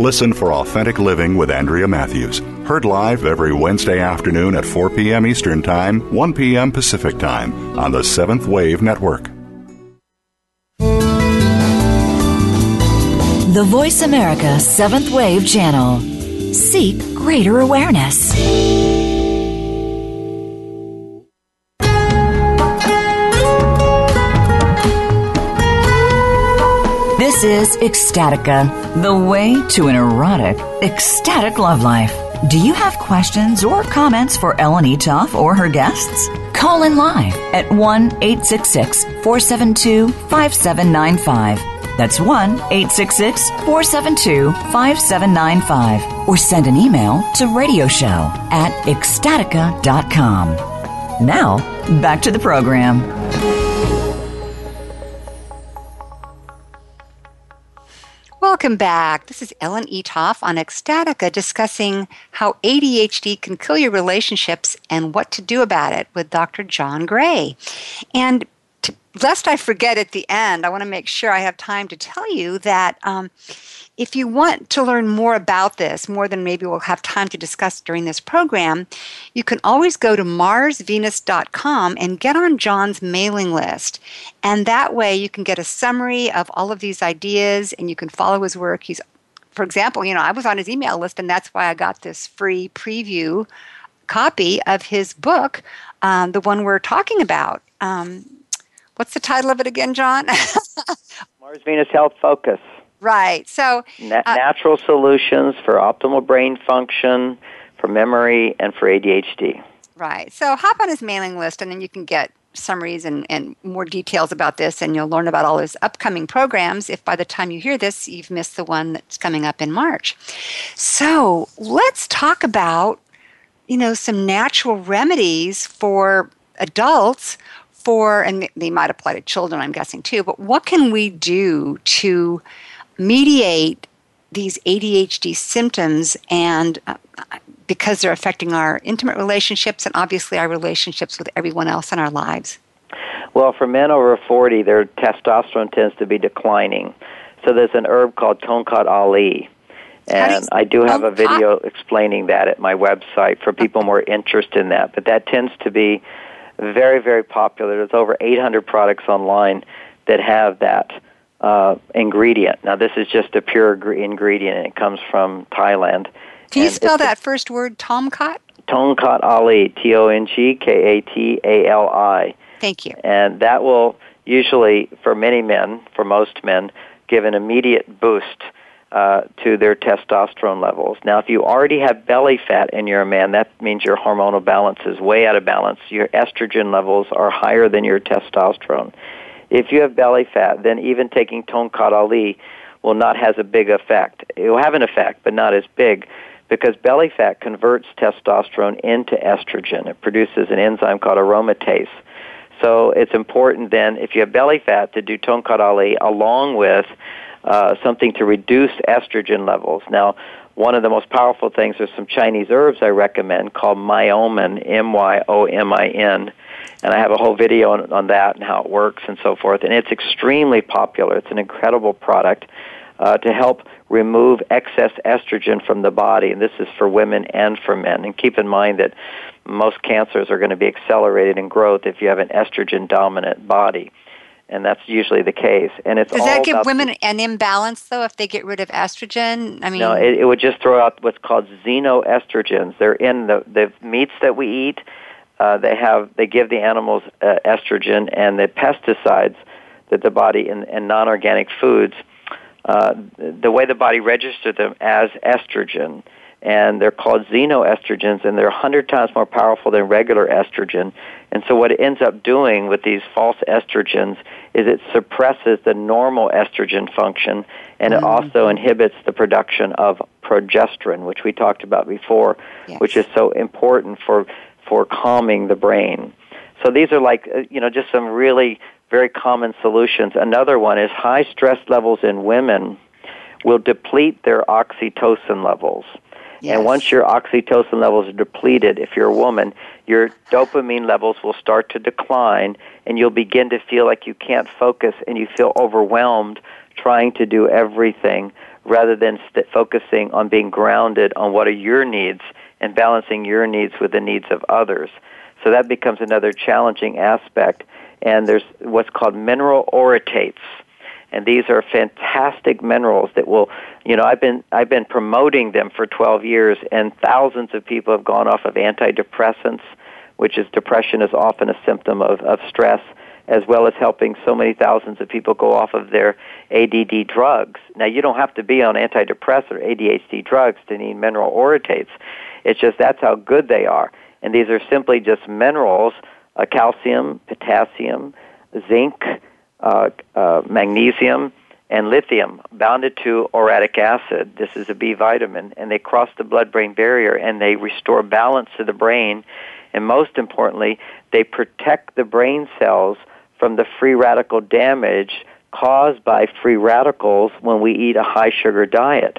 Listen for Authentic Living with Andrea Matthews. Heard live every Wednesday afternoon at 4 p.m. Eastern Time, 1 p.m. Pacific Time on the Seventh Wave Network. The Voice America Seventh Wave Channel. Seek greater awareness. This is Ecstatica, the way to an erotic, ecstatic love life. Do you have questions or comments for Ellen Eatough or her guests? Call in live at 1 866 472 5795. That's 1 866 472 5795. Or send an email to radioshow at ecstatica.com. Now, back to the program. Welcome back. This is Ellen Eatough on Ecstatica discussing how ADHD can kill your relationships and what to do about it with Dr. John Gray. And to, lest I forget at the end, I want to make sure I have time to tell you that um, if you want to learn more about this, more than maybe we'll have time to discuss during this program, you can always go to marsvenus.com and get on John's mailing list. And that way you can get a summary of all of these ideas and you can follow his work. He's for example, you know, I was on his email list and that's why I got this free preview copy of his book, um, the one we're talking about. Um, what's the title of it again, John? Mars Venus Health Focus. Right. So, Na- uh, natural solutions for optimal brain function, for memory, and for ADHD. Right. So, hop on his mailing list, and then you can get summaries and, and more details about this, and you'll learn about all his upcoming programs. If by the time you hear this, you've missed the one that's coming up in March. So, let's talk about you know some natural remedies for adults for and they might apply to children i'm guessing too but what can we do to mediate these ADHD symptoms and uh, because they're affecting our intimate relationships and obviously our relationships with everyone else in our lives? Well, for men over 40, their testosterone tends to be declining. So there's an herb called Tongkat Ali. And I do have a video explaining that at my website for people more interested in that. But that tends to be very, very popular. There's over 800 products online that have that uh, ingredient. Now, this is just a pure ingredient, and it comes from Thailand. Can you spell that first word, Tomkat? Tongkat Ali, T O N G K A T A L I. Thank you. And that will usually, for many men, for most men, give an immediate boost uh, to their testosterone levels. Now, if you already have belly fat and you're a man, that means your hormonal balance is way out of balance. Your estrogen levels are higher than your testosterone. If you have belly fat, then even taking Tongkat Ali will not has a big effect. It will have an effect, but not as big because belly fat converts testosterone into estrogen. It produces an enzyme called aromatase. So it's important then, if you have belly fat, to do Tongkat Ali along with uh, something to reduce estrogen levels. Now, one of the most powerful things are some Chinese herbs I recommend called myomin, M-Y-O-M-I-N, and I have a whole video on, on that and how it works and so forth. And it's extremely popular. It's an incredible product uh, to help remove excess estrogen from the body, and this is for women and for men. And keep in mind that most cancers are going to be accelerated in growth if you have an estrogen dominant body. and that's usually the case. And it's does that give women the, an imbalance though if they get rid of estrogen? I mean, no, it, it would just throw out what's called xenoestrogens. They're in the the meats that we eat. Uh, they have they give the animals uh, estrogen and the pesticides that the body and, and non-organic foods. Uh, the way the body registers them as estrogen and they're called xenoestrogens, and they're 100 times more powerful than regular estrogen. And so, what it ends up doing with these false estrogens is it suppresses the normal estrogen function, and it also inhibits the production of progesterone, which we talked about before, Yes. which is so important for for calming the brain. So these are like uh, you know just some really very common solutions. Another one is high stress levels in women will deplete their oxytocin levels. Yes. And once your oxytocin levels are depleted, if you're a woman, your dopamine levels will start to decline and you'll begin to feel like you can't focus and you feel overwhelmed trying to do everything rather than st- focusing on being grounded on what are your needs and balancing your needs with the needs of others. So that becomes another challenging aspect. And there's what's called mineral orotates and these are fantastic minerals that will you know i've been i've been promoting them for 12 years and thousands of people have gone off of antidepressants which is depression is often a symptom of, of stress as well as helping so many thousands of people go off of their ADD drugs. Now, you don't have to be on antidepressant ADHD drugs to need mineral orotates. It's just that's how good they are. And these are simply just minerals, uh, calcium, potassium, zinc, uh, uh, magnesium, and lithium bounded to orotic acid. This is a B vitamin, and they cross the blood-brain barrier and they restore balance to the brain. And most importantly, they protect the brain cells from the free radical damage caused by free radicals when we eat a high sugar diet.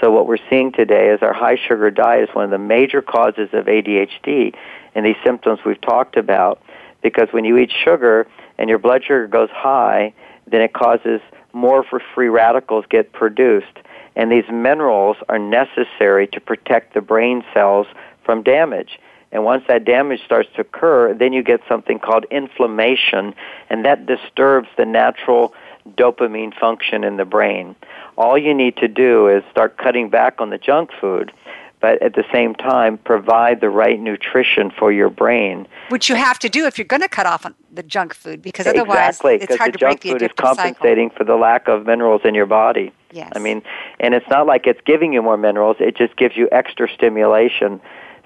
So what we're seeing today is our high sugar diet is one of the major causes of ADHD and these symptoms we've talked about because when you eat sugar and your blood sugar goes high, then it causes more free radicals get produced. And these minerals are necessary to protect the brain cells from damage. And once that damage starts to occur, then you get something called inflammation, and that disturbs the natural dopamine function in the brain. All you need to do is start cutting back on the junk food, but at the same time, provide the right nutrition for your brain. which you have to do if you're going to cut off on the junk food because otherwise exactly, it's because hard the to break junk the food is addictive cycle. compensating for the lack of minerals in your body. Yes. I mean, and it's not like it's giving you more minerals; it just gives you extra stimulation.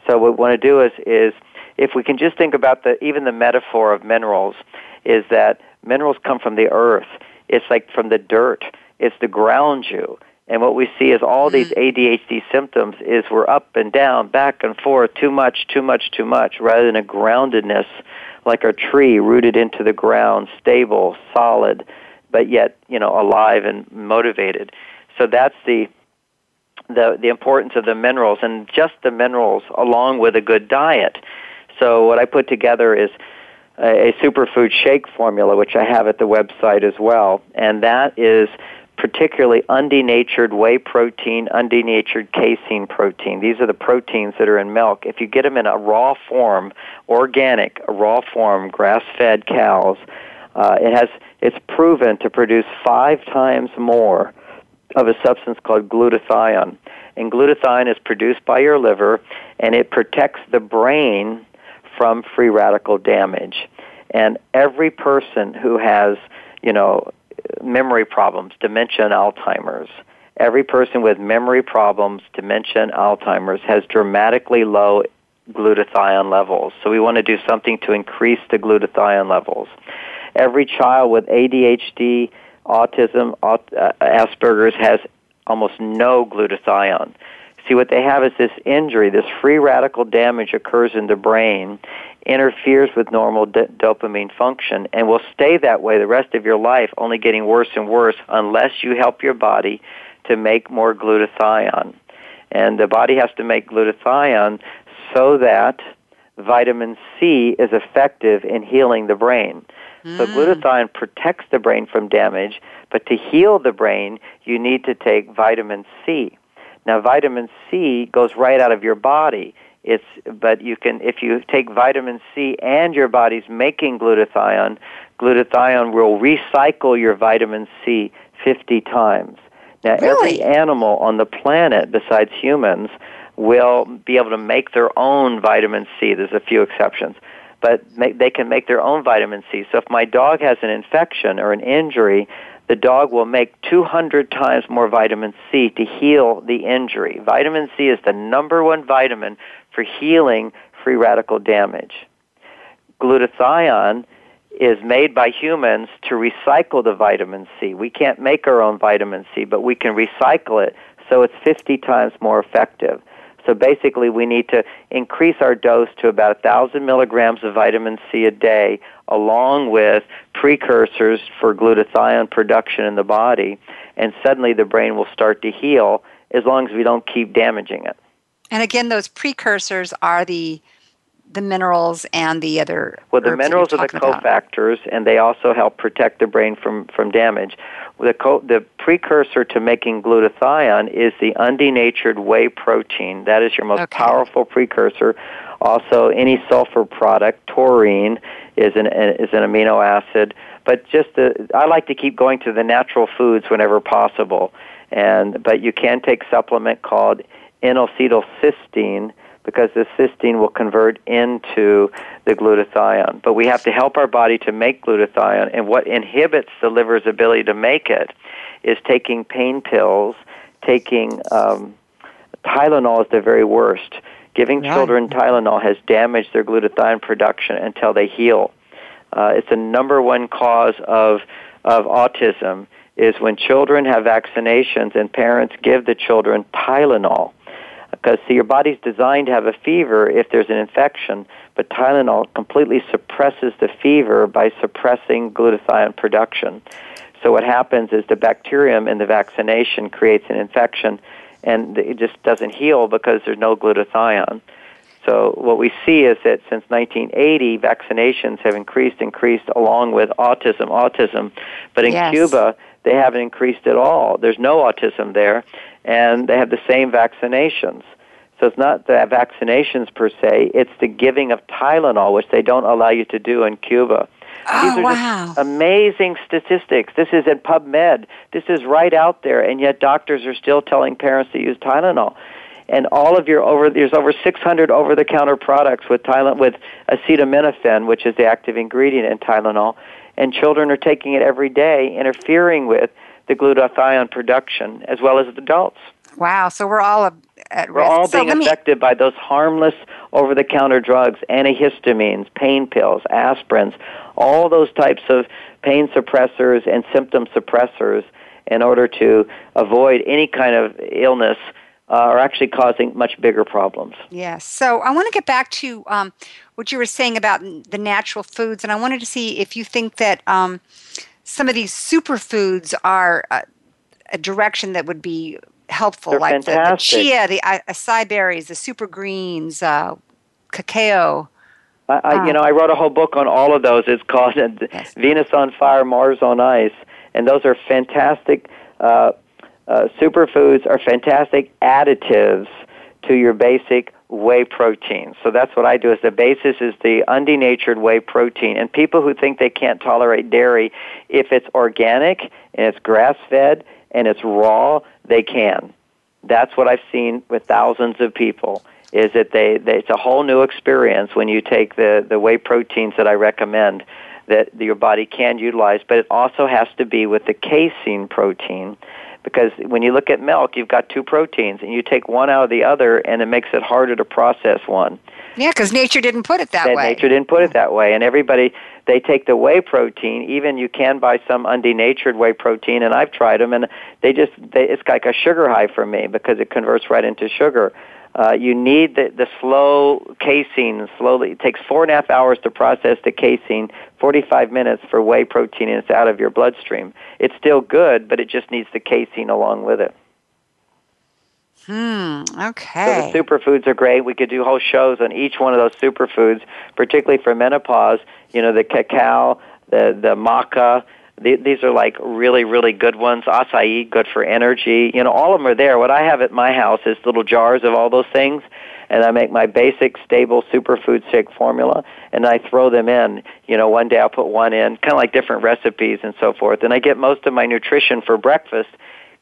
So what we want to do is is if we can just think about the even the metaphor of minerals is that minerals come from the earth. It's like from the dirt. It's to ground you. And what we see is all these mm-hmm. ADHD symptoms is we're up and down, back and forth, too much, too much, too much, rather than a groundedness like a tree rooted into the ground, stable, solid, but yet, you know, alive and motivated. So that's the the the importance of the minerals and just the minerals along with a good diet. So what I put together is a, a superfood shake formula, which I have at the website as well, and that is particularly undenatured whey protein, undenatured casein protein. These are the proteins that are in milk. If you get them in a raw form, organic, a raw form, grass-fed cows, uh, it has it's proven to produce five times more of a substance called glutathione. And glutathione is produced by your liver, and it protects the brain from free radical damage. And every person who has, you know, memory problems, dementia and Alzheimer's, every person with memory problems, dementia and Alzheimer's has dramatically low glutathione levels. So we want to do something to increase the glutathione levels. Every child with ADHD, autism, aut- uh, Asperger's has almost no glutathione. See, what they have is this injury, this free radical damage occurs in the brain, interferes with normal d- dopamine function, and will stay that way the rest of your life, only getting worse and worse unless you help your body to make more glutathione. And the body has to make glutathione so that vitamin C is effective in healing the brain. So hmm. glutathione protects the brain from damage, but to heal the brain, you need to take vitamin C. Now, vitamin C goes right out of your body. It's but you can if you take vitamin C and your body's making glutathione, glutathione will recycle your vitamin C 50 times. Now, really? every animal on the planet besides humans will be able to make their own vitamin C. There's a few exceptions. But make, they can make their own vitamin C. So if my dog has an infection or an injury, the dog will make 200 times more vitamin C to heal the injury. Vitamin C is the number one vitamin for healing free radical damage. Glutathione is made by humans to recycle the vitamin C. We can't make our own vitamin C, but we can recycle it so it's 50 times more effective. So basically, we need to increase our dose to about 1,000 milligrams of vitamin C a day, along with precursors for glutathione production in the body, and suddenly the brain will start to heal as long as we don't keep damaging it. And again, those precursors are the the minerals and the other. Well, the minerals are the cofactors, about. and they also help protect the brain from from damage. The co- the precursor to making glutathione is the undenatured whey protein. That is your most okay. powerful precursor. Also, any sulfur product, taurine, is an is an amino acid. But just the, I like to keep going to the natural foods whenever possible. And but you can take supplement called N-acetylcysteine because the cysteine will convert into the glutathione. But we have to help our body to make glutathione, and what inhibits the liver's ability to make it is taking pain pills, taking um, Tylenol is the very worst. Giving right. children Tylenol has damaged their glutathione production until they heal. Uh, it's the number one cause of of autism is when children have vaccinations and parents give the children Tylenol because see your body's designed to have a fever if there's an infection but tylenol completely suppresses the fever by suppressing glutathione production. So what happens is the bacterium in the vaccination creates an infection and it just doesn't heal because there's no glutathione. So what we see is that since 1980 vaccinations have increased increased along with autism autism. But in yes. cuba they haven't increased at all there's no autism there and they have the same vaccinations. So it's not the vaccinations per se, it's the giving of Tylenol, which they don't allow you to do in Cuba. Oh, These are wow. just amazing statistics. This is in PubMed. This is right out there, and yet doctors are still telling parents to use Tylenol. And all of your over there's over 600 over-the-counter products with Tylenol with acetaminophen, which is the active ingredient in Tylenol, and children are taking it every day, interfering with the glutathione production as well as adults. Wow, so we're all at risk. We're all so being me... affected by those harmless over the counter drugs, antihistamines, pain pills, aspirins, all those types of pain suppressors and symptom suppressors in order to avoid any kind of illness uh, are actually causing much bigger problems. Yes. So I want to get back to um, what you were saying about the natural foods, and I wanted to see if you think that. Um, some of these superfoods are a, a direction that would be helpful, They're like the, the, chia, the acai berries, the super greens, uh, cacao. I, I, you know, I wrote a whole book on all of those. It's called Yes. Venus on Fire, Mars on Ice, and those are fantastic. Uh, uh, superfoods are fantastic additives to your basic whey protein. So that's what I do. Is the basis is the undenatured whey protein, and people who think they can't tolerate dairy, if it's organic and it's grass fed and it's raw, they can. That's what I've seen with thousands of people. Is that they, they it's a whole new experience when you take the the whey proteins that I recommend that your body can utilize, but it also has to be with the casein protein because when you look at milk, you've got two proteins, and you take one out of the other, and it makes it harder to process one. Yeah, because nature didn't put it that, that way. nature didn't put it that way, and everybody they take the whey protein. Even you can buy some undenatured whey protein, and I've tried them, and they just they, it's like a sugar high for me because it converts right into sugar. Uh, you need the, the slow casein slowly. It takes four and a half hours to process the casein, 45 minutes for whey protein, and it's out of your bloodstream. It's still good, but it just needs the casein along with it. Hmm. Okay. So the superfoods are great. We could do whole shows on each one of those superfoods, particularly for menopause. You know, the cacao, the the maca. The, these are like really, really good ones. Acai, good for energy. You know, all of them are there. What I have at my house is little jars of all those things, and I make my basic stable superfood shake formula, and I throw them in. You know, one day I'll put one in, kind of like different recipes and so forth. And I get most of my nutrition for breakfast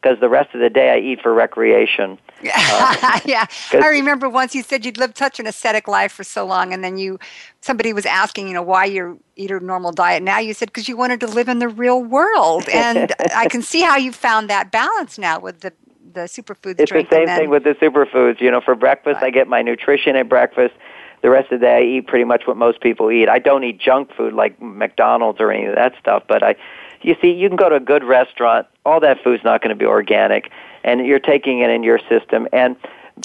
because the rest of the day I eat for recreation. Uh, yeah, I remember once you said you'd lived such an ascetic life for so long, and then you somebody was asking, you know, why you eat a normal diet. Now you said because you wanted to live in the real world, and I can see how you found that balance now with the the superfoods. It's the same thing with the superfoods. You know, for breakfast right. I get my nutrition at breakfast. The rest of the day I eat pretty much what most people eat. I don't eat junk food like McDonald's or any of that stuff, but I you see, you can go to a good restaurant. All that food's not going to be organic, and you're taking it in your system. And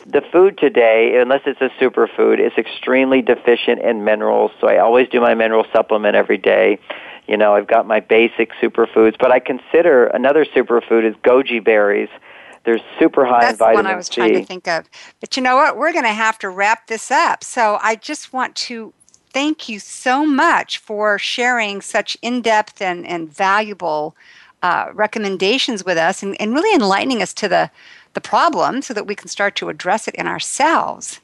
the food today, unless it's a superfood, is extremely deficient in minerals. So I always do my mineral supplement every day. You know, I've got my basic superfoods, but I consider another superfood is goji berries. They're super high That's in vitamin the one I was trying to think of. But you know what? We're going to have to wrap this up. So I just want to thank you so much for sharing such in depth and, and valuable uh, recommendations with us and, and really enlightening us to the, the problem so that we can start to address it in ourselves.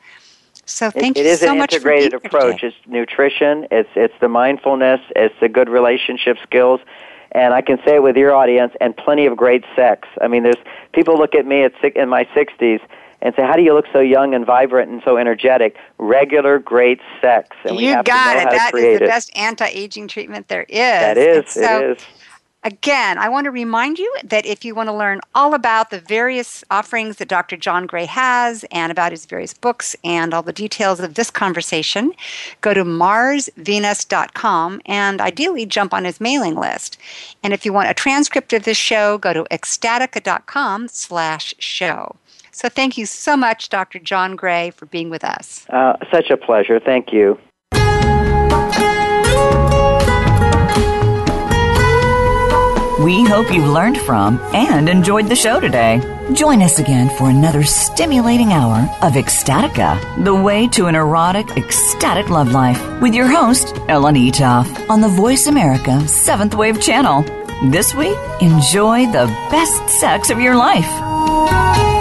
So thank it, you it so much. It is an integrated approach. It's nutrition. It's it's the mindfulness. It's the good relationship skills, and I can say it with your audience and plenty of great sex. I mean, there's people look at me at in my 60s and say, "How do you look so young and vibrant and so energetic?" Regular, great sex, and you have got it. That is the it. best anti-aging treatment there is. That is. so, it is. Again, I want to remind you that if you want to learn all about the various offerings that Dr. John Gray has and about his various books and all the details of this conversation, go to marsvenus.com and ideally jump on his mailing list. And if you want a transcript of this show, go to ecstatica.com slash show. So thank you so much, Dr. John Gray, for being with us. Uh, such a pleasure. Thank you. We hope you've learned from and enjoyed the show today. Join us again for another stimulating hour of Ecstatica, the way to an erotic, ecstatic love life, with your host, Ellen Eatough, on the Voice America Seventh Wave Channel. This week, enjoy the best sex of your life.